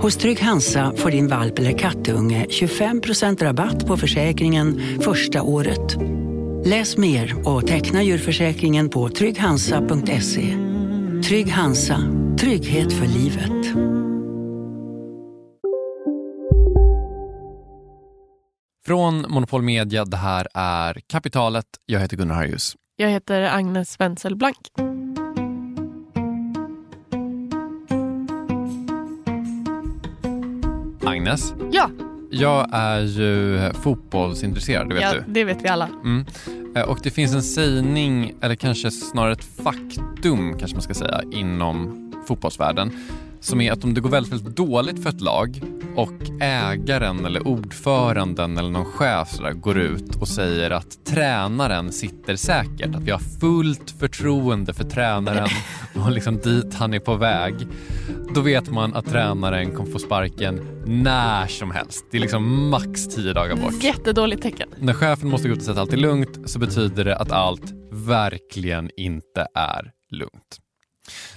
Hos Trygg Hansa får din valp eller kattunge 25% rabatt på försäkringen första året. Läs mer och teckna djurförsäkringen på trygghansa.se. Trygg Hansa, trygghet för livet. Från Monopol Media, det här är Kapitalet. Jag heter Gunnar Harjus. Jag heter Agnes Wenzel Blank. Agnes, Ja, jag är ju fotbollsintresserad, det vet ja du. det vet vi alla. Mm. Eh, Och det finns en sägning, eller kanske snarare ett faktum kanske man ska säga, inom fotbollsvärlden som är att om det går väldigt, väldigt dåligt för ett lag och ägaren eller ordföranden eller någon chef så där går ut och säger att tränaren sitter säkert, att vi har fullt förtroende för tränaren och liksom dit han är på väg. Då vet man att tränaren kommer få sparken när som helst. Det är liksom max tio dagar bort. Jättedåligt tecken. När chefen måste gå ut och säga att allt är lugnt så betyder det att allt verkligen inte är lugnt.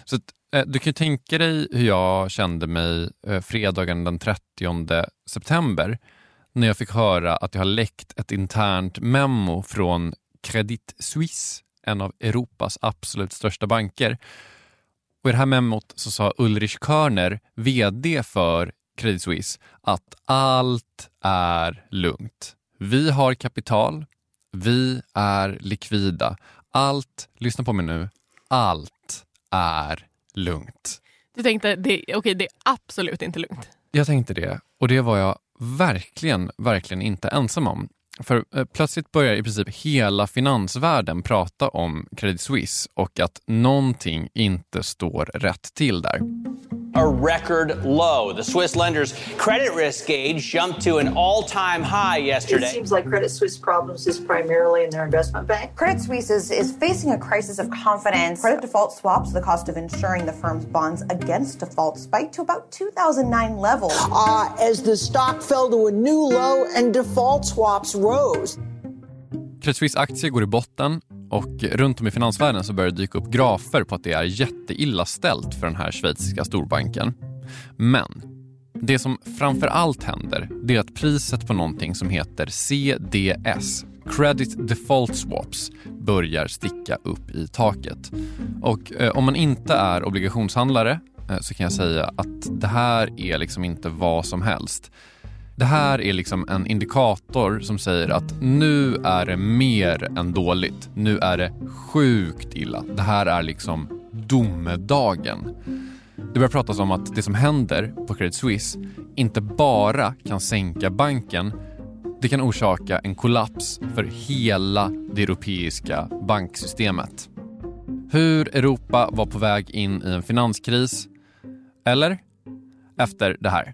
Så att, Eh, du kan ju tänka dig hur jag kände mig eh, fredagen den 30 september när jag fick höra att jag har läckt ett internt memo från Credit Suisse, en av Europas absolut största banker. Och I det här memot så sa Ulrich Körner, VD för Credit Suisse, att allt är lugnt. Vi har kapital, vi är likvida. Allt, lyssna på mig nu, allt är lugnt. Du tänkte, det, okej det är absolut inte lugnt. Jag tänkte det och det var jag verkligen, verkligen inte ensam om. För eh, plötsligt börjar i princip hela finansvärlden prata om Credit Suisse och att någonting inte står rätt till där. A record low. The Swiss lenders' credit risk gauge jumped to an all time high yesterday. It seems like Credit Suisse problems is primarily in their investment bank. Credit Suisse is, is facing a crisis of confidence. Credit default swaps, the cost of insuring the firm's bonds against default, spiked to about 2009 levels. uh, as the stock fell to a new low and default swaps rose. Credit Suisse aktie går i botten och runt om i finansvärlden så börjar det dyka upp grafer på att det är jätteilla ställt för den här schweiziska storbanken. Men det som framför allt händer det är att priset på någonting som heter CDS, Credit Default Swaps, börjar sticka upp i taket. Och eh, om man inte är obligationshandlare eh, så kan jag säga att det här är liksom inte vad som helst. Det här är liksom en indikator som säger att nu är det mer än dåligt. Nu är det sjukt illa. Det här är liksom domedagen. Det börjar pratas om att det som händer på Credit Suisse inte bara kan sänka banken, det kan orsaka en kollaps för hela det europeiska banksystemet. Hur Europa var på väg in i en finanskris, eller? Efter det här.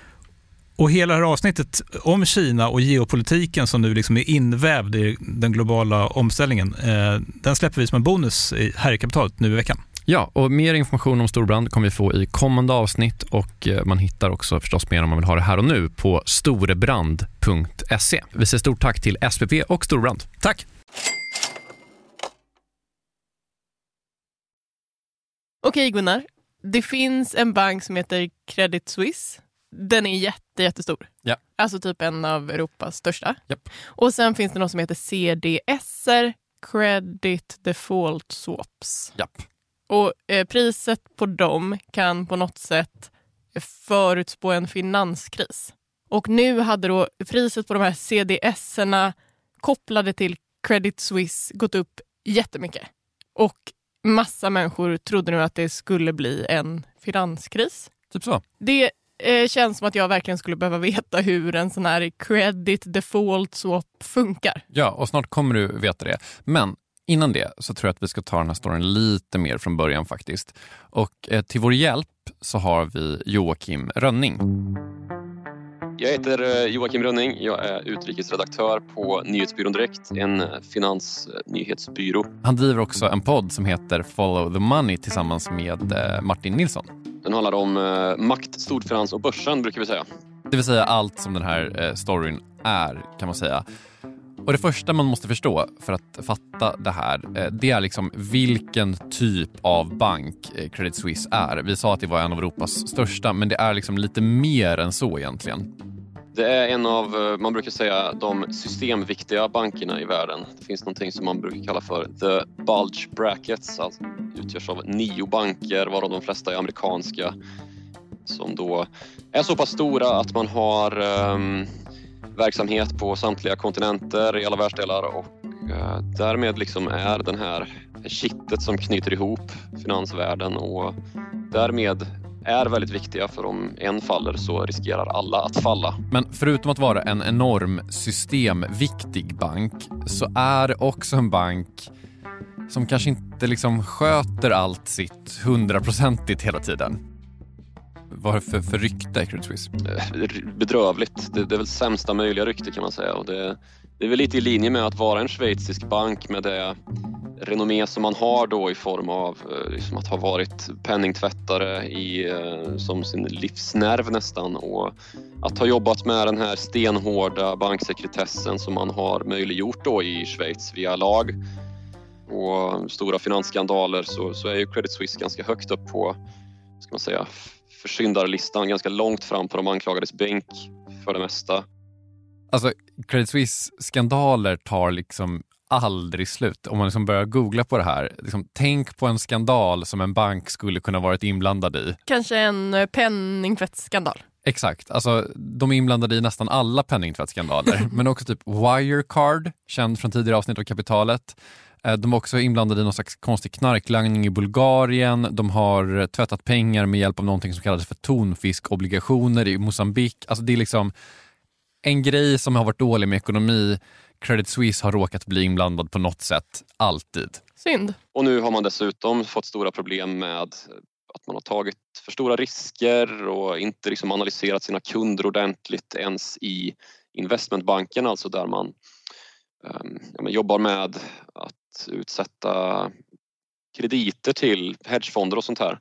Och hela det här avsnittet om Kina och geopolitiken som nu liksom är invävd i den globala omställningen, eh, den släpper vi som en bonus här i kapitalet nu i veckan. Ja, och mer information om Storbrand kommer vi få i kommande avsnitt och man hittar också förstås mer om man vill ha det här och nu på storebrand.se. Vi säger stort tack till SPP och Storbrand. Tack! Okej Gunnar, det finns en bank som heter Credit Suisse. Den är jätte, jättestor. Ja. Alltså typ en av Europas största. Japp. Och sen finns det något som heter CDSer, Credit Default Swaps. Japp. Och eh, priset på dem kan på något sätt förutspå en finanskris. Och nu hade då priset på de här CDS-erna kopplade till Credit Suisse gått upp jättemycket. Och massa människor trodde nu att det skulle bli en finanskris. Typ så. Det eh, känns som att jag verkligen skulle behöva veta hur en sån här credit default swap funkar. Ja, och snart kommer du veta det. Men innan det så tror jag att vi ska ta den här storyn lite mer från början faktiskt. Och eh, till vår hjälp så har vi Joakim Rönning. Jag heter Joakim Rönning. Jag är utrikesredaktör på Nyhetsbyrån Direkt, en finansnyhetsbyrå. Han driver också en podd som heter Follow the Money tillsammans med Martin Nilsson. Den handlar om eh, makt, storfinans och börsen brukar vi säga. Det vill säga allt som den här eh, storyn är kan man säga. Och Det första man måste förstå för att fatta det här, eh, det är liksom vilken typ av bank Credit Suisse är. Vi sa att det var en av Europas största, men det är liksom lite mer än så egentligen. Det är en av, eh, man brukar säga, de systemviktiga bankerna i världen. Det finns någonting som man brukar kalla för the bulge brackets, alltså utgörs av nio banker, varav de flesta är amerikanska, som då är så pass stora att man har um, verksamhet på samtliga kontinenter i alla världsdelar och uh, därmed liksom är den här kittet som knyter ihop finansvärlden och därmed är väldigt viktiga för om en faller så riskerar alla att falla. Men förutom att vara en enorm systemviktig bank så är det också en bank som kanske inte liksom sköter allt sitt hundraprocentigt hela tiden. Vad är det för, för rykte Credit Suisse? Bedrövligt. Det, det är väl sämsta möjliga rykte kan man säga. Och det, det är väl lite i linje med att vara en schweizisk bank med det renommé som man har då i form av eh, liksom att ha varit penningtvättare i, eh, som sin livsnerv nästan och att ha jobbat med den här stenhårda banksekretessen som man har möjliggjort då i Schweiz via lag och stora finansskandaler så, så är ju Credit Suisse ganska högt upp på ska man säga, försyndarlistan, ganska långt fram på de anklagades bänk för det mesta. Alltså Credit Suisse skandaler tar liksom aldrig slut. Om man liksom börjar googla på det här, liksom, tänk på en skandal som en bank skulle kunna varit inblandad i. Kanske en penningtvättsskandal. Exakt. Alltså, de är inblandade i nästan alla penningtvättsskandaler. men också typ Wirecard, känd från tidigare avsnitt av Kapitalet. De är också inblandade i någon slags konstig knarklangning i Bulgarien. De har tvättat pengar med hjälp av någonting som kallas för tonfiskobligationer i Mosambik. Alltså det är liksom en grej som har varit dålig med ekonomi. Credit Suisse har råkat bli inblandad på något sätt, alltid. Synd. Och nu har man dessutom fått stora problem med att man har tagit för stora risker och inte liksom analyserat sina kunder ordentligt ens i investmentbanken, alltså där man ja, jobbar med att utsätta krediter till hedgefonder och sånt här.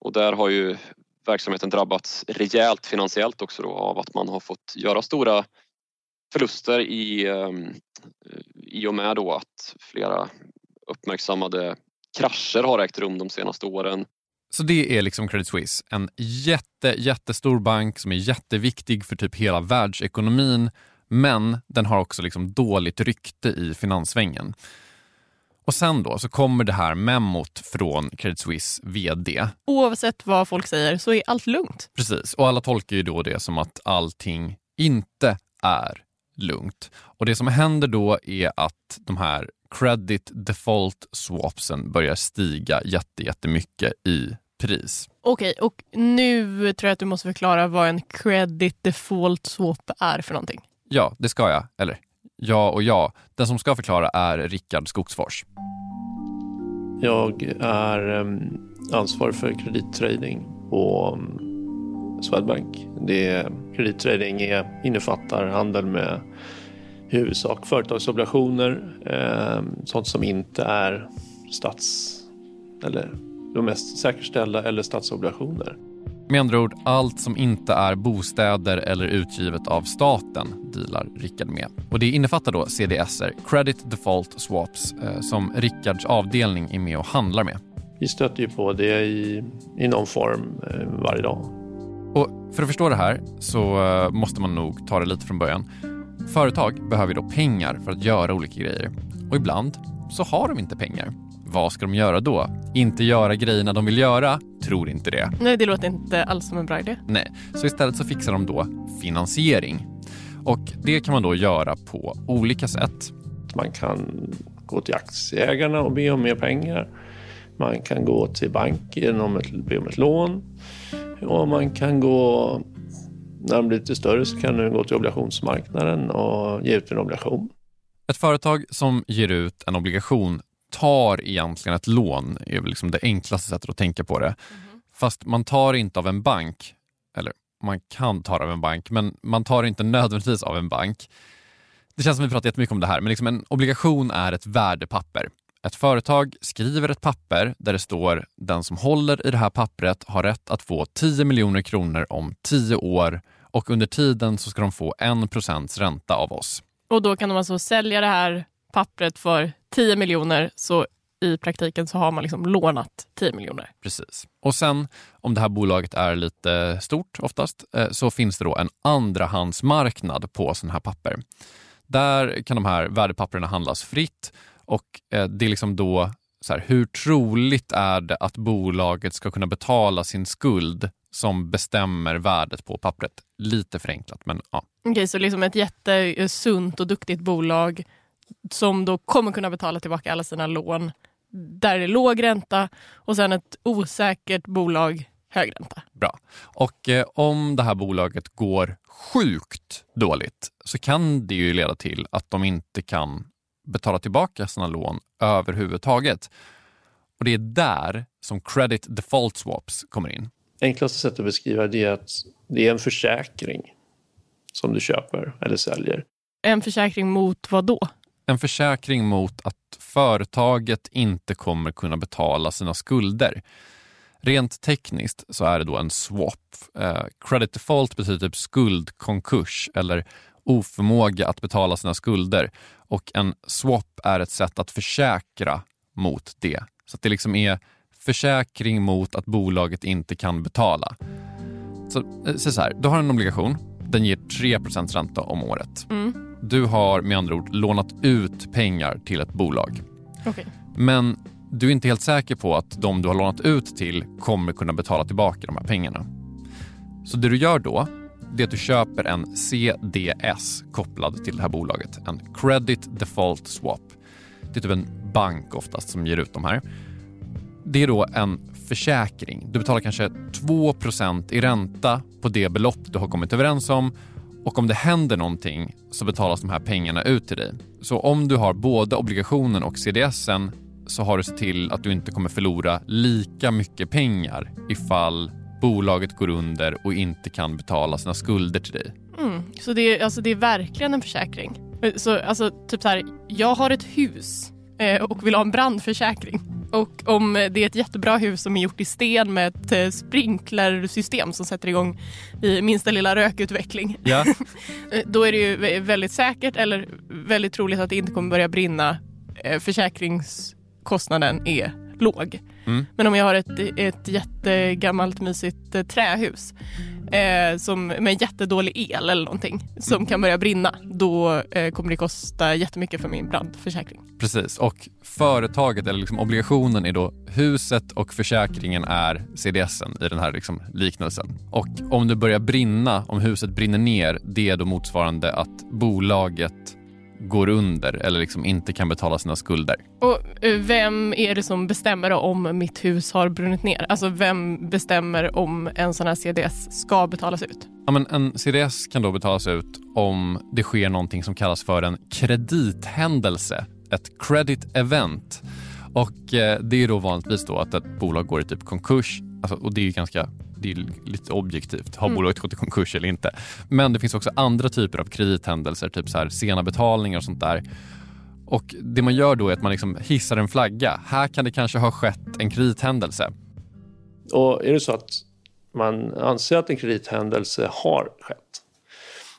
Och där har ju verksamheten drabbats rejält finansiellt också då av att man har fått göra stora förluster i, ehm, i och med då att flera uppmärksammade krascher har ägt rum de senaste åren. Så det är liksom Credit Suisse, en jätte, jättestor bank som är jätteviktig för typ hela världsekonomin men den har också liksom dåligt rykte i finanssvängen. Och sen då så kommer det här memot från Credit Suisse VD. Oavsett vad folk säger så är allt lugnt. Precis, och alla tolkar ju då det som att allting inte är lugnt. Och Det som händer då är att de här credit default swapsen börjar stiga jätte, jättemycket i pris. Okej, och nu tror jag att du måste förklara vad en credit default swap är för någonting. Ja, det ska jag. Eller ja och ja. Den som ska förklara är Rickard Skogsfors. Jag är ehm, ansvarig för kredittrading på ehm, Swedbank. Det, kredittrading är, innefattar handel med i huvudsak företagsobligationer, eh, sånt som inte är stats eller de mest säkerställda eller statsobligationer. Med andra ord, allt som inte är bostäder eller utgivet av staten dealar Rickard med. Och det innefattar då CDSer, Credit Default Swaps, eh, som Rickards avdelning är med och handlar med. Vi stöter ju på det i, i någon form eh, varje dag. Och för att förstå det här så eh, måste man nog ta det lite från början. Företag behöver då pengar för att göra olika grejer. Och ibland så har de inte pengar. Vad ska de göra då? Inte göra grejerna de vill göra? Tror inte det. Nej, det låter inte alls som en bra idé. Nej, så istället så fixar de då finansiering. Och det kan man då göra på olika sätt. Man kan gå till aktieägarna och be om mer pengar. Man kan gå till banken och be om ett lån. Och man kan gå när de blir lite större så kan du gå till obligationsmarknaden och ge ut en obligation. Ett företag som ger ut en obligation tar egentligen ett lån, är väl liksom det enklaste sättet att tänka på det. Mm. Fast man tar inte av en bank, eller man kan ta det av en bank, men man tar inte nödvändigtvis av en bank. Det känns som vi pratar jättemycket om det här, men liksom en obligation är ett värdepapper. Ett företag skriver ett papper där det står den som håller i det här pappret har rätt att få 10 miljoner kronor om 10 år och under tiden så ska de få 1% ränta av oss. Och då kan de alltså sälja det här pappret för 10 miljoner så i praktiken så har man liksom lånat 10 miljoner. Precis. Och sen om det här bolaget är lite stort oftast eh, så finns det då en andrahandsmarknad på sådana här papper. Där kan de här värdepapperna handlas fritt och eh, det är liksom då så här, hur troligt är det att bolaget ska kunna betala sin skuld som bestämmer värdet på pappret. Lite förenklat, men ja. Okej, okay, så liksom ett jättesunt och duktigt bolag som då kommer kunna betala tillbaka alla sina lån där det är låg ränta och sen ett osäkert bolag hög ränta. Bra. Och eh, om det här bolaget går sjukt dåligt så kan det ju leda till att de inte kan betala tillbaka sina lån överhuvudtaget. Och det är där som credit default swaps kommer in. Enklaste sättet att beskriva det är att det är en försäkring som du köper eller säljer. En försäkring mot vad då? En försäkring mot att företaget inte kommer kunna betala sina skulder. Rent tekniskt så är det då en swap. Eh, credit default betyder typ skuldkonkurs eller oförmåga att betala sina skulder och en swap är ett sätt att försäkra mot det. Så det liksom är försäkring mot att bolaget inte kan betala. Så, eh, så, så här, du har en obligation, den ger 3% ränta om året. Mm. Du har med andra ord lånat ut pengar till ett bolag. Okay. Men du är inte helt säker på att de du har lånat ut till kommer kunna betala tillbaka de här pengarna. Så det du gör då, det är att du köper en CDS kopplad till det här bolaget. En Credit Default Swap. Det är typ en bank oftast som ger ut de här. Det är då en försäkring. Du betalar kanske 2% i ränta på det belopp du har kommit överens om och om det händer någonting så betalas de här pengarna ut till dig. Så om du har både obligationen och CDSen så har du sett till att du inte kommer förlora lika mycket pengar ifall bolaget går under och inte kan betala sina skulder till dig. Mm, så det är, alltså det är verkligen en försäkring? Eh, så, alltså, typ så här, jag har ett hus eh, och vill ha en brandförsäkring. Och om det är ett jättebra hus som är gjort i sten med ett eh, sprinklersystem som sätter igång vid minsta lilla rökutveckling. Ja. Då är det ju väldigt säkert eller väldigt troligt att det inte kommer börja brinna. Eh, försäkringskostnaden är låg. Mm. Men om jag har ett, ett jättegammalt mysigt eh, trähus eh, som, med jättedålig el eller någonting som mm. kan börja brinna, då eh, kommer det kosta jättemycket för min brandförsäkring. Precis, och företaget eller liksom obligationen är då huset och försäkringen är CDSen i den här liksom liknelsen. Och om det börjar brinna, om huset brinner ner, det är då motsvarande att bolaget går under eller liksom inte kan betala sina skulder. Och eh, Vem är det som bestämmer om mitt hus har brunnit ner? Alltså vem bestämmer om en sån här CDS ska betalas ut? Ja, men en CDS kan då betalas ut om det sker någonting som kallas för en kredithändelse, ett credit event. Och eh, Det är då vanligtvis då att ett bolag går i typ konkurs alltså, och det är ganska det är lite objektivt. Har mm. bolaget gått i konkurs eller inte? Men det finns också andra typer av kredithändelser, typ så här sena betalningar och sånt där. Och Det man gör då är att man liksom hissar en flagga. Här kan det kanske ha skett en kredithändelse. Och är det så att man anser att en kredithändelse har skett,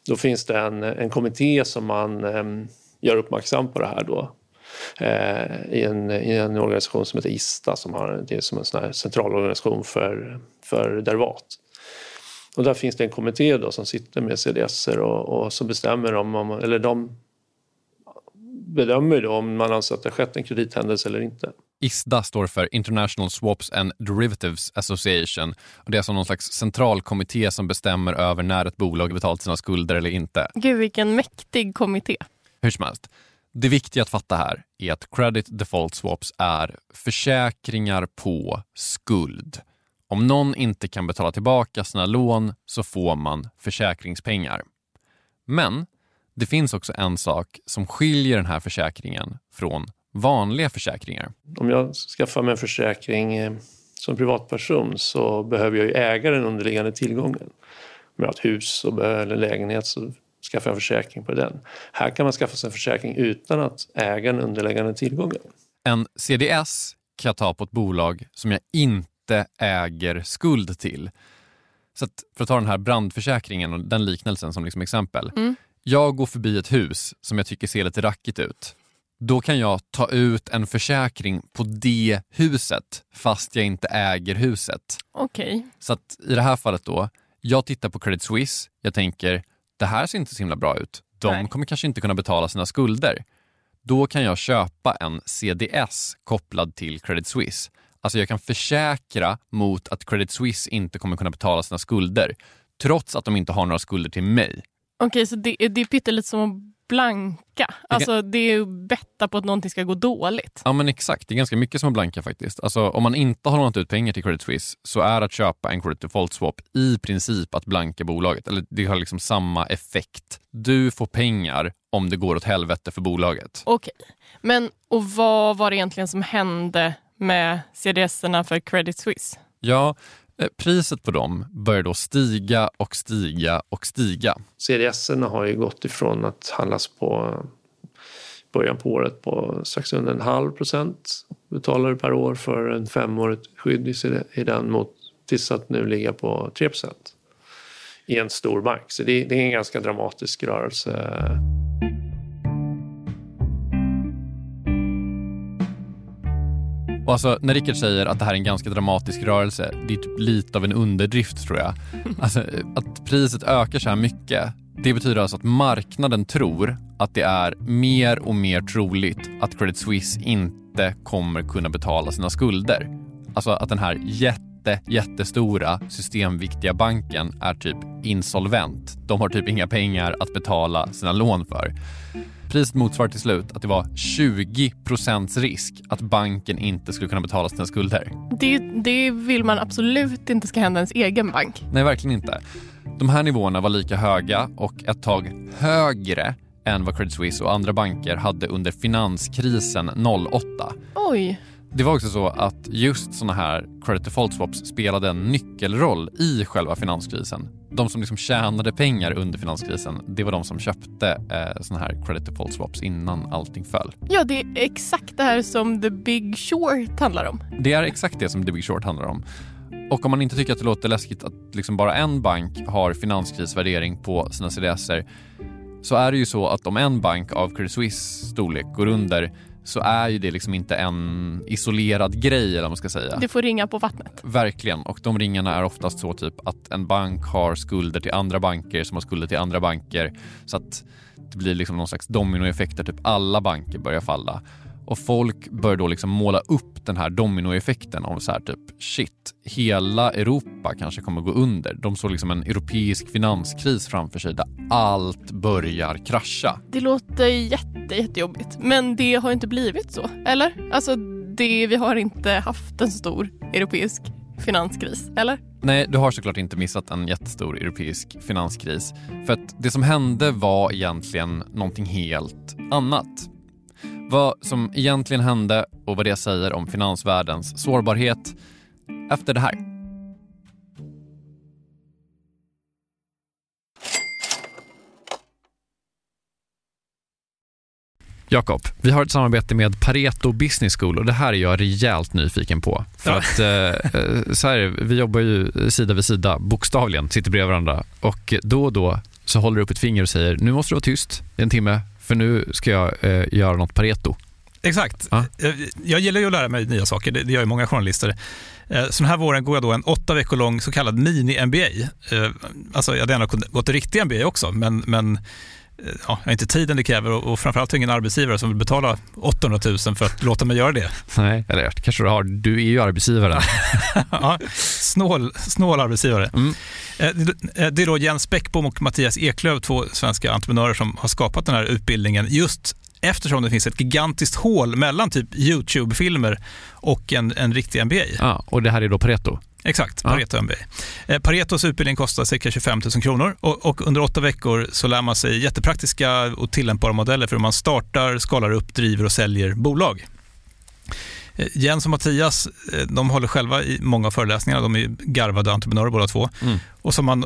då finns det en, en kommitté som man eh, gör uppmärksam på det här då. Eh, i, en, i en organisation som heter ISTA som har, det är som en sån centralorganisation för för derivat. Och där finns det en kommitté då som sitter med CDS och, och som bestämmer om, om, eller de bedömer då om man anser att det har skett en kredithändelse eller inte. ISDA står för International Swaps and Derivatives Association. Och det är alltså någon slags centralkommitté som bestämmer över när ett bolag betalat sina skulder eller inte. Gud, vilken mäktig kommitté. Hur som helst. Det viktiga att fatta här är att credit default swaps är försäkringar på skuld. Om någon inte kan betala tillbaka sina lån så får man försäkringspengar. Men det finns också en sak som skiljer den här försäkringen från vanliga försäkringar. Om jag skaffar mig en försäkring eh, som privatperson så behöver jag ju äga den underliggande tillgången. Om jag har ett hus eller lägenhet så skaffar jag en försäkring på den. Här kan man skaffa sig en försäkring utan att äga den underliggande tillgången. En CDS kan jag ta på ett bolag som jag inte inte äger skuld till. Så att, för att ta den här brandförsäkringen och den liknelsen som liksom exempel. Mm. Jag går förbi ett hus som jag tycker ser lite rackigt ut. Då kan jag ta ut en försäkring på det huset fast jag inte äger huset. Okej. Okay. Så att i det här fallet då, jag tittar på Credit Suisse, jag tänker det här ser inte så himla bra ut. De Nej. kommer kanske inte kunna betala sina skulder. Då kan jag köpa en CDS kopplad till Credit Suisse Alltså jag kan försäkra mot att Credit Suisse inte kommer kunna betala sina skulder trots att de inte har några skulder till mig. Okej, okay, så det, det är pyttelite som att blanka. Alltså det är att betta på att någonting ska gå dåligt. Ja men exakt, det är ganska mycket som att blanka faktiskt. Alltså om man inte har lånat ut pengar till Credit Suisse så är att köpa en Credit Default Swap i princip att blanka bolaget. Eller det har liksom samma effekt. Du får pengar om det går åt helvete för bolaget. Okej, okay. men och vad var det egentligen som hände med CDS-erna för Credit Suisse? Ja, Eh, priset på dem börjar då stiga och stiga och stiga. CDS har ju gått ifrån att handlas på eh, början på året på strax under en halv procent betalare per år för en femårigt skydd i den mot tills att nu ligga på 3 procent i en stor bank. Så det, det är en ganska dramatisk rörelse. Och alltså, när Rickard säger att det här är en ganska dramatisk rörelse, det är typ lite av en underdrift tror jag. Alltså, att priset ökar så här mycket, det betyder alltså att marknaden tror att det är mer och mer troligt att Credit Suisse inte kommer kunna betala sina skulder. Alltså att den här jätte, jättestora systemviktiga banken är typ insolvent. De har typ inga pengar att betala sina lån för. Priset motsvarar till slut att det var 20% risk att banken inte skulle kunna betala sina skulder. Det, det vill man absolut inte ska hända ens egen bank. Nej, verkligen inte. De här nivåerna var lika höga och ett tag högre än vad Credit Suisse och andra banker hade under finanskrisen 08. Oj. Det var också så att just såna här credit default swaps spelade en nyckelroll i själva finanskrisen. De som liksom tjänade pengar under finanskrisen, det var de som köpte eh, såna här credit default swaps innan allting föll. Ja, det är exakt det här som The Big Short handlar om. Det är exakt det som The Big Short handlar om. Och om man inte tycker att det låter läskigt att liksom bara en bank har finanskrisvärdering på sina CDSer så är det ju så att om en bank av Credit Suisse storlek går under så är ju det liksom inte en isolerad grej eller man ska säga. Det får ringa på vattnet. Verkligen. Och de ringarna är oftast så typ att en bank har skulder till andra banker som har skulder till andra banker. Så att det blir liksom någon slags dominoeffekt där typ alla banker börjar falla. Och folk börjar då liksom måla upp den här dominoeffekten om så här typ shit, hela Europa kanske kommer gå under. De såg liksom en europeisk finanskris framför sig där allt börjar krascha. Det låter jätte, jättejobbigt, men det har inte blivit så, eller? Alltså, det, vi har inte haft en stor europeisk finanskris, eller? Nej, du har såklart inte missat en jättestor europeisk finanskris. För att det som hände var egentligen någonting helt annat. Vad som egentligen hände och vad det säger om finansvärldens sårbarhet efter det här. Jakob, vi har ett samarbete med Pareto Business School och det här är jag rejält nyfiken på. För att eh, så här, vi jobbar ju sida vid sida, bokstavligen, sitter bredvid varandra och då och då så håller du upp ett finger och säger nu måste du vara tyst i en timme för nu ska jag eh, göra något Pareto. Exakt. Ja. Jag gillar ju att lära mig nya saker, det, det gör ju många journalister. Eh, så den här våren går jag då en åtta veckor lång så kallad mini-MBA. Eh, alltså jag hade gärna gått en riktig MBA också, men, men ja, jag har inte tiden det kräver och, och framförallt ingen arbetsgivare som vill betala 800 000 för att låta mig göra det. Nej, eller kanske du har. Du är ju arbetsgivare. ja, snål, snål arbetsgivare. Mm. Det är då Jens Bäckbom och Mattias Eklöf, två svenska entreprenörer som har skapat den här utbildningen just eftersom det finns ett gigantiskt hål mellan typ YouTube-filmer och en, en riktig MBA. Ja, och det här är då Pareto? Exakt, Pareto ja. MBA. Eh, Paretos utbildning kostar cirka 25 000 kronor och, och, under åtta veckor så lär man sig jättepraktiska och tillämpbara modeller för hur man startar, skalar upp, driver och säljer bolag. Eh, Jens och Mattias eh, de håller själva i många föreläsningar. De är garvade entreprenörer båda två. Mm. Och som man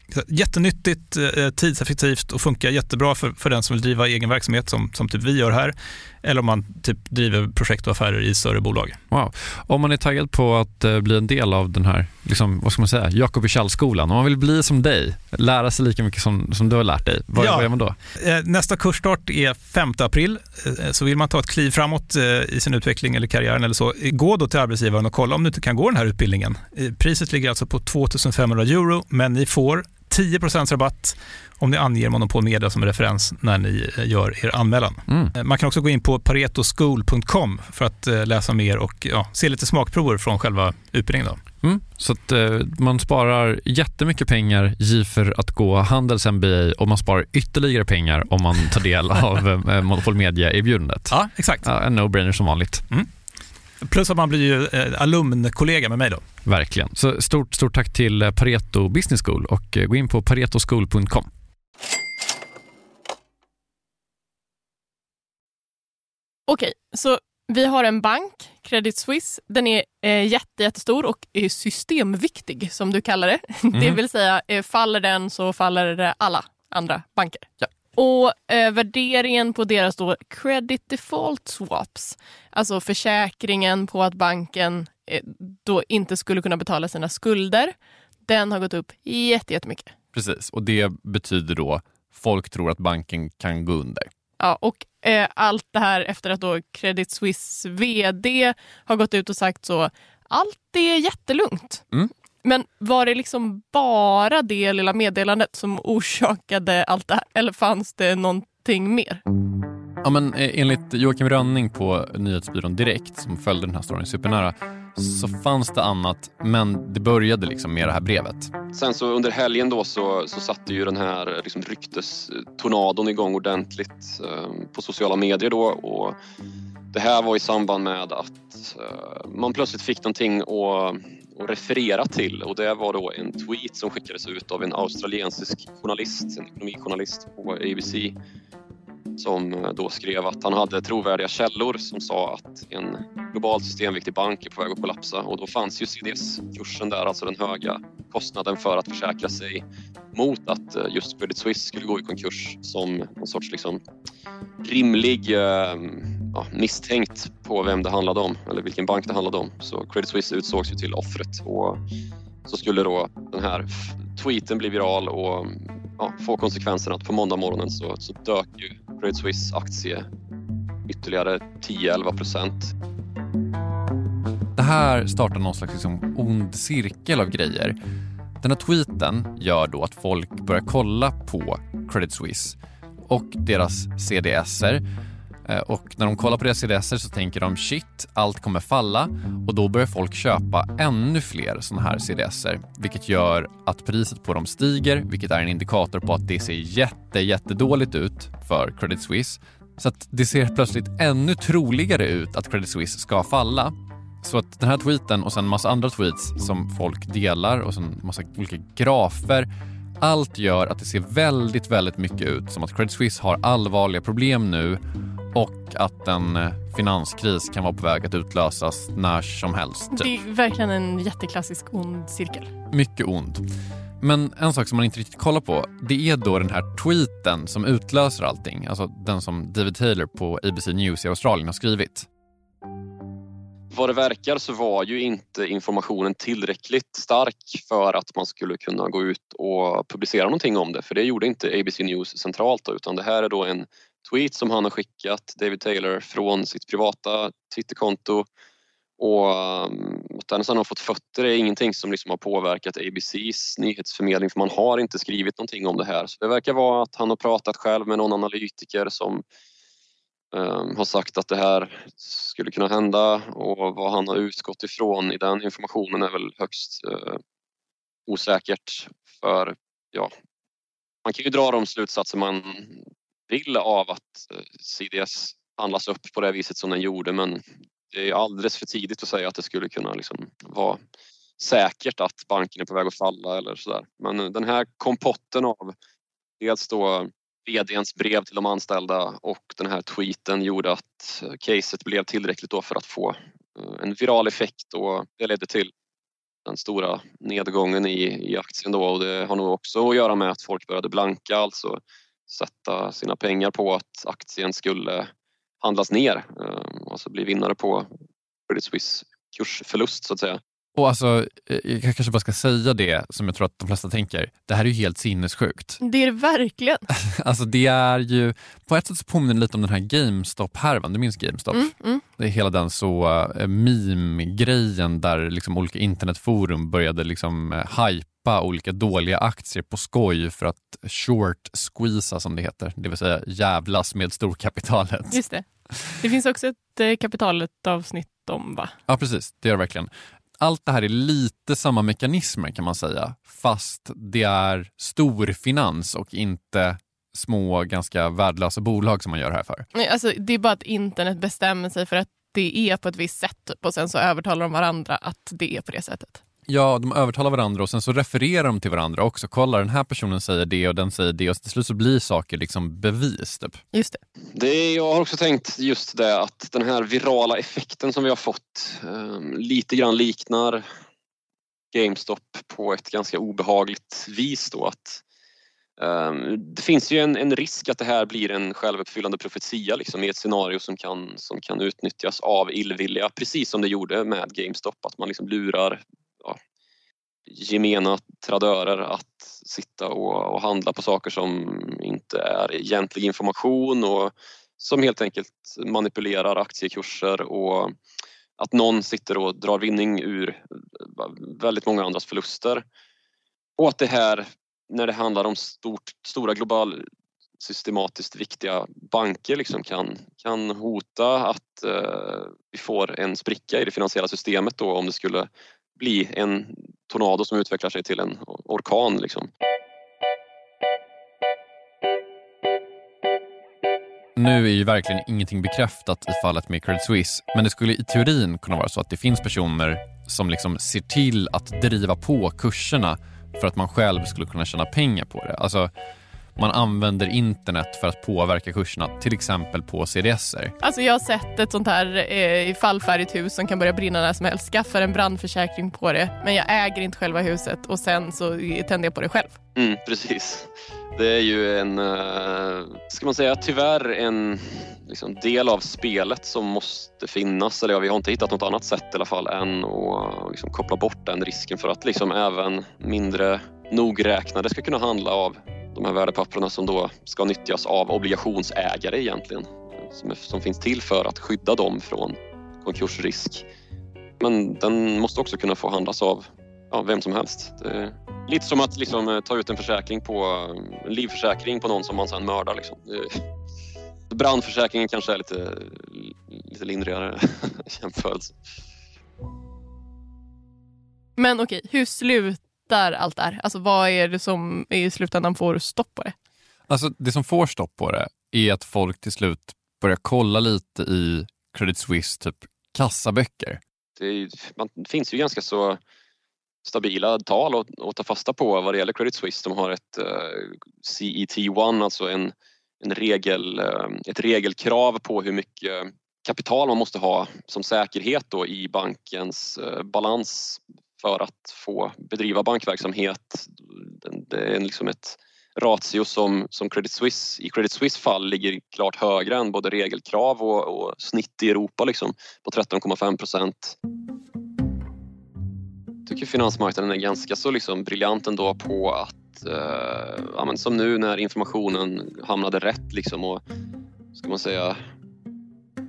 Jättenyttigt, eh, tidseffektivt och funkar jättebra för, för den som vill driva egen verksamhet som, som typ vi gör här. Eller om man typ driver projekt och affärer i större bolag. Wow. Om man är taggad på att eh, bli en del av den här, liksom, vad ska man säga, Jakob skolan om man vill bli som dig, lära sig lika mycket som, som du har lärt dig, vad, ja. vad gör man då? Eh, nästa kursstart är 5 april, så vill man ta ett kliv framåt i sin utveckling eller karriären eller så, gå då till arbetsgivaren och kolla om du inte kan gå den här utbildningen. Priset ligger alltså på 2500 euro, men ni får 10% rabatt om ni anger Monopol Media som referens när ni eh, gör er anmälan. Mm. Eh, man kan också gå in på paretoschool.com för att eh, läsa mer och ja, se lite smakprover från själva utbildningen. Då. Mm. Så att eh, man sparar jättemycket pengar för att gå Handels MBA och man sparar ytterligare pengar om man tar del av eh, Monopol Media-erbjudandet. Ja, exakt. Ja, en no-brainer som vanligt. Mm. Plus att man blir ju eh, alumnkollega med mig då. Verkligen. Så stort, stort tack till eh, Pareto Business School och eh, gå in på paretoschool.com. Okej, så vi har en bank, Credit Suisse. Den är eh, jätte, jättestor och är systemviktig som du kallar det. Mm. Det vill säga, eh, faller den så faller det alla andra banker. Ja. Och eh, värderingen på deras då credit default swaps, alltså försäkringen på att banken eh, då inte skulle kunna betala sina skulder, den har gått upp jättemycket. Precis, och det betyder då folk tror att banken kan gå under. Ja, och eh, allt det här efter att då Credit Suisse VD har gått ut och sagt så, allt är jättelugnt. Mm. Men var det liksom bara det lilla meddelandet som orsakade allt det här? Eller fanns det någonting mer? Ja, men eh, enligt Joakim Rönning på nyhetsbyrån Direkt, som följde den här storyn supernära, så fanns det annat, men det började liksom med det här brevet. Sen så under helgen då så, så satte ju den här liksom ryktestornadon igång ordentligt eh, på sociala medier då och det här var i samband med att eh, man plötsligt fick någonting att och referera till. Och det var då en tweet som skickades ut av en australiensisk journalist, en ekonomijournalist på ABC som eh, då skrev att han hade trovärdiga källor som sa att en globalt systemviktig bank är på väg att kollapsa. Och då fanns ju CDS-kursen där, alltså den höga kostnaden för att försäkra sig mot att eh, just Credit Suisse skulle gå i konkurs som någon sorts liksom rimlig eh, ja, misstänkt på vem det handlade om eller vilken bank det handlade om. Så Credit Suisse utsågs ju till offret och så skulle då den här tweeten bli viral och ja, få konsekvensen att på måndag morgonen så, så dök ju Credit Suisse aktie ytterligare 10-11 procent. Det här startar någon slags liksom ond cirkel av grejer. Den här tweeten gör då att folk börjar kolla på Credit Suisse och deras CDSer Eh, och när de kollar på deras CDS så tänker de shit, allt kommer falla och då börjar folk köpa ännu fler sådana här CDS, vilket gör att priset på dem stiger, vilket är en indikator på att det ser jätte, jättedåligt ut för Credit Suisse. Så att det ser plötsligt ännu troligare ut att Credit Suisse ska falla. Så att den här tweeten och sen massa andra tweets som folk delar och sen massa olika grafer allt gör att det ser väldigt, väldigt mycket ut som att Credit Suisse har allvarliga problem nu och att en eh, finanskris kan vara på väg att utlösas när som helst. Typ. Det är verkligen en jätteklassisk ond cirkel. Mycket ond. Men en sak som man inte riktigt kollar på, det är då den här tweeten som utlöser allting. Alltså den som David Taylor på ABC News i Australien har skrivit. Vad det verkar så var ju inte informationen tillräckligt stark för att man skulle kunna gå ut och publicera någonting om det. För det gjorde inte ABC News centralt då, utan det här är då en tweet som han har skickat, David Taylor, från sitt privata Twitterkonto. Och um, att han har fått fötter är ingenting som liksom har påverkat ABCs nyhetsförmedling för man har inte skrivit någonting om det här. Så det verkar vara att han har pratat själv med någon analytiker som um, har sagt att det här skulle kunna hända och vad han har utgått ifrån i den informationen är väl högst uh, osäkert. För ja, man kan ju dra de slutsatser man vill av att eh, CDS handlas upp på det viset som den gjorde men det är alldeles för tidigt att säga att det skulle kunna liksom vara säkert att banken är på väg att falla eller sådär. Men eh, den här kompotten av dels då VDns brev till de anställda och den här tweeten gjorde att eh, caset blev tillräckligt då för att få en viral effekt och det ledde till den stora nedgången i, i aktien då och det har nog också att göra med att folk började blanka, alltså sätta sina pengar på att aktien skulle handlas ner eh, alltså bli vinnare på Credit Suisse kursförlust så att säga. Och alltså, eh, jag kanske bara ska säga det som jag tror att de flesta tänker. Det här är ju helt sinnessjukt. Det är det verkligen. alltså det är ju, på ett sätt så påminner det lite om den här GameStop-härvan. Du minns GameStop? Mm, mm. Det är hela den så uh, meme-grejen där liksom olika internetforum började liksom uh, hypa olika dåliga aktier på skoj för att short squeeza som det heter, det vill säga jävlas med storkapitalet. Just det. Det finns också ett kapitalet avsnitt om va? Ja precis, det gör det verkligen allt det här är lite samma mekanismer kan man säga, fast det är storfinans och inte små, ganska värdelösa bolag som man gör det här för. Alltså, det är bara att internet bestämmer sig för att det är på ett visst sätt typ, och sen så övertalar de varandra att det är på det sättet. Ja, de övertalar varandra och sen så refererar de till varandra också. Kolla, den här personen säger det och den säger det och till slut så blir saker liksom bevis. Typ. Just det. det. Jag har också tänkt just det att den här virala effekten som vi har fått eh, lite grann liknar GameStop på ett ganska obehagligt vis då att eh, det finns ju en, en, risk att det här blir en självuppfyllande profetia liksom, i ett scenario som kan, som kan utnyttjas av illvilliga, precis som det gjorde med GameStop, att man liksom lurar gemena tradörer att sitta och, och, handla på saker som inte är egentlig information och som helt enkelt manipulerar aktiekurser och att någon sitter och drar vinning ur väldigt många andras förluster. Och att det här, när det handlar om stort, stora globala systematiskt viktiga banker liksom kan, kan hota att eh, vi får en spricka i det finansiella systemet då om det skulle bli en tornado som utvecklar sig till en orkan. Liksom. Nu är ju verkligen ingenting bekräftat i fallet med Credit Suisse, men det skulle i teorin kunna vara så att det finns personer som liksom ser till att driva på kurserna för att man själv skulle kunna tjäna pengar på det. Alltså, man använder internet för att påverka kurserna, till exempel på CDSer. Alltså jag har sett ett sånt här eh, fallfärdigt hus som kan börja brinna när som helst. Skaffar en brandförsäkring på det, men jag äger inte själva huset och sen så tänder jag på det själv. Mm, precis. Det är ju en, eh, ska man säga, tyvärr en liksom, del av spelet som måste finnas. Eller ja, vi har inte hittat något annat sätt i alla fall än att liksom, koppla bort den risken för att liksom, även mindre nogräknade ska kunna handla av de här värdepapperna som då ska nyttjas av obligationsägare egentligen. Som, som finns till för att skydda dem från konkursrisk. Men den måste också kunna få handlas av ja, vem som helst. Det lite som att liksom, eh, ta ut en försäkring på eh, en livförsäkring på någon som man sedan mördar. Liksom. Brandförsäkringen kanske är lite, lite lindrigare jämförelse. Men okej, hur slutar allt det här? Alltså vad är det som i slutändan får stopp på det? Alltså det som får stopp på det är att folk till slut börjar kolla lite i Credit Suisse typ kassaböcker. Det, är, man, det finns ju ganska så stabila tal att, att ta fasta på vad det gäller Credit Suisse. De har ett uh, CET1, alltså en, en regel, uh, ett regelkrav på hur mycket kapital man måste ha som säkerhet då i bankens uh, balans för att få bedriva bankverksamhet. Det är liksom ett ratio som, som Credit Suisse, i Credit Suisse fall ligger klart högre än både regelkrav och, och snitt i Europa liksom, på 13,5 procent tycker finansmarknaden är ganska så liksom briljant ändå på att, eh, ja, som nu när informationen hamnade rätt liksom och ska man säga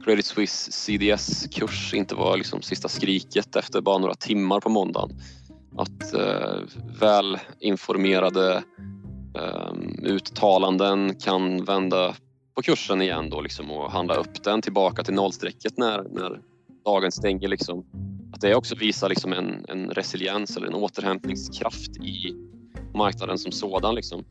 Credit Suisse CDS-kurs inte var liksom sista skriket efter bara några timmar på måndagen. Att eh, välinformerade eh, uttalanden kan vända på kursen igen då liksom och handla upp den tillbaka till nollstrecket när, när dagen stänger. Liksom att det också visar liksom en, en resiliens eller en återhämtningskraft i marknaden som sådan. Liksom.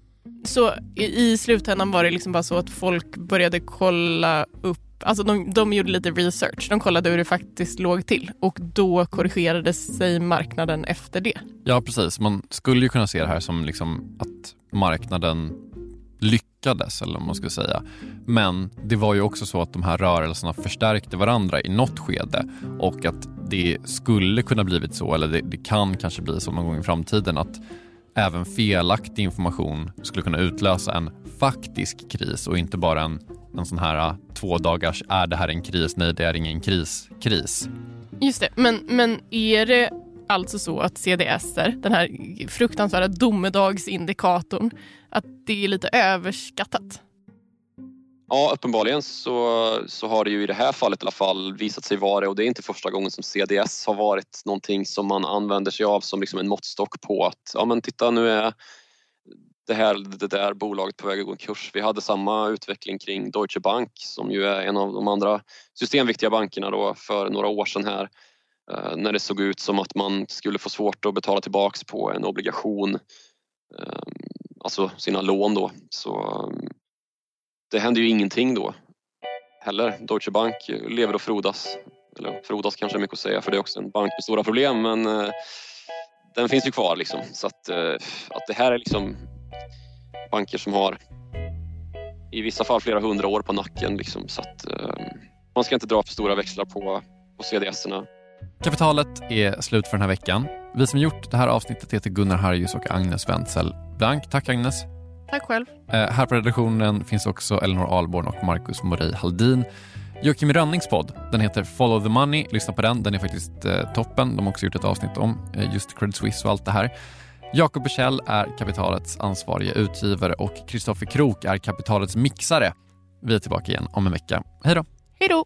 Så i, i slutändan var det liksom bara så att folk började kolla upp Alltså de, de gjorde lite research, de kollade hur det faktiskt låg till och då korrigerade sig marknaden efter det. Ja precis, man skulle ju kunna se det här som liksom att marknaden lyckades eller vad man ska säga. Men det var ju också så att de här rörelserna förstärkte varandra i något skede och att det skulle kunna blivit så, eller det, det kan kanske bli så någon gång i framtiden att även felaktig information skulle kunna utlösa en faktisk kris och inte bara en, en sån här ah, två dagars är det här en kris, nej det är ingen kris, kris. Just det, men, men är det alltså så att CDS, den här fruktansvärda domedagsindikatorn, att det är lite överskattat? Ja, uppenbarligen så, så har det ju i det här fallet i alla fall visat sig vara det och det är inte första gången som CDS har varit någonting som man använder sig av som liksom en måttstock på att ja men titta nu är det här det där bolaget på väg att gå en kurs. Vi hade samma utveckling kring Deutsche Bank som ju är en av de andra systemviktiga bankerna då för några år sedan här eh, när det såg ut som att man skulle få svårt att betala tillbaks på en obligation, eh, alltså sina lån då. Så det händer ju ingenting då heller. Deutsche Bank lever och frodas. Eller frodas kanske är mycket att säga för det är också en bank med stora problem men eh, den finns ju kvar liksom. Så att, eh, att det här är liksom banker som har i vissa fall flera hundra år på nacken liksom. Så att eh, man ska inte dra för stora växlar på, på CDS-erna. Kapitalet är slut för den här veckan. Vi som gjort det här avsnittet heter Gunnar Harjus och Agnes Wenzel Blank. Tack Agnes. Tack själv. Eh, här på redaktionen finns också Elinor Alborn och Marcus Morey Haldin. Joakim Rönnings podd, den heter Follow the Money. Lyssna på den, den är faktiskt eh, toppen. De har också gjort ett avsnitt om eh, just Credit Suisse och allt det här. Jakob Bursell är Kapitalets ansvariga utgivare och Kristoffer Krook är Kapitalets mixare. Vi är tillbaka igen om en vecka. Hej då! Hej då!